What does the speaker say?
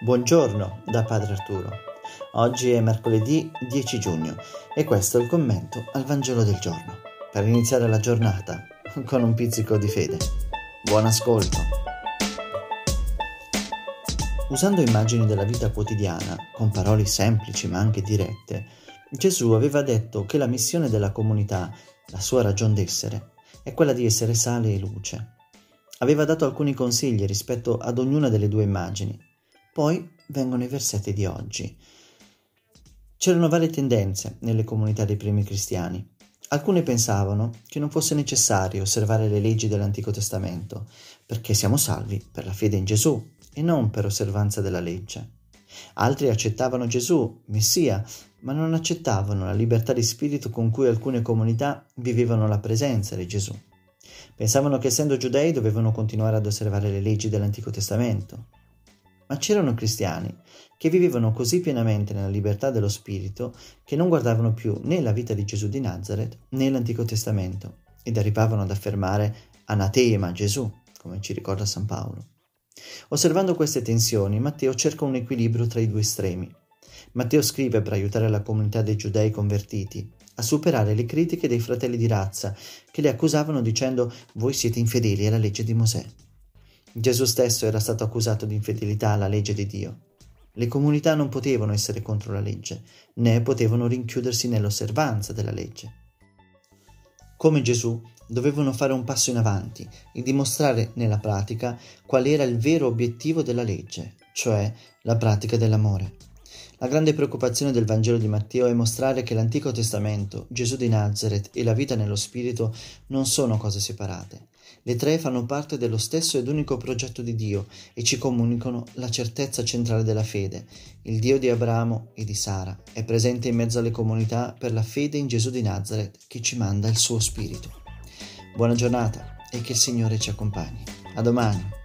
Buongiorno da Padre Arturo. Oggi è mercoledì 10 giugno e questo è il commento al Vangelo del giorno, per iniziare la giornata con un pizzico di fede. Buon ascolto. Usando immagini della vita quotidiana, con parole semplici ma anche dirette, Gesù aveva detto che la missione della comunità, la sua ragion d'essere, è quella di essere sale e luce. Aveva dato alcuni consigli rispetto ad ognuna delle due immagini poi vengono i versetti di oggi. C'erano varie tendenze nelle comunità dei primi cristiani. Alcune pensavano che non fosse necessario osservare le leggi dell'Antico Testamento, perché siamo salvi per la fede in Gesù e non per osservanza della legge. Altri accettavano Gesù, Messia, ma non accettavano la libertà di spirito con cui alcune comunità vivevano la presenza di Gesù. Pensavano che essendo giudei dovevano continuare ad osservare le leggi dell'Antico Testamento ma c'erano cristiani che vivevano così pienamente nella libertà dello spirito che non guardavano più né la vita di Gesù di Nazareth né l'Antico Testamento ed arrivavano ad affermare anatema Gesù, come ci ricorda San Paolo. Osservando queste tensioni, Matteo cerca un equilibrio tra i due estremi. Matteo scrive per aiutare la comunità dei giudei convertiti a superare le critiche dei fratelli di razza che li accusavano dicendo voi siete infedeli alla legge di Mosè. Gesù stesso era stato accusato di infedelità alla legge di Dio. Le comunità non potevano essere contro la legge, né potevano rinchiudersi nell'osservanza della legge. Come Gesù, dovevano fare un passo in avanti e dimostrare nella pratica qual era il vero obiettivo della legge, cioè la pratica dell'amore. La grande preoccupazione del Vangelo di Matteo è mostrare che l'Antico Testamento, Gesù di Nazareth e la vita nello Spirito non sono cose separate. Le tre fanno parte dello stesso ed unico progetto di Dio e ci comunicano la certezza centrale della fede. Il Dio di Abramo e di Sara è presente in mezzo alle comunità per la fede in Gesù di Nazareth che ci manda il suo Spirito. Buona giornata e che il Signore ci accompagni. A domani.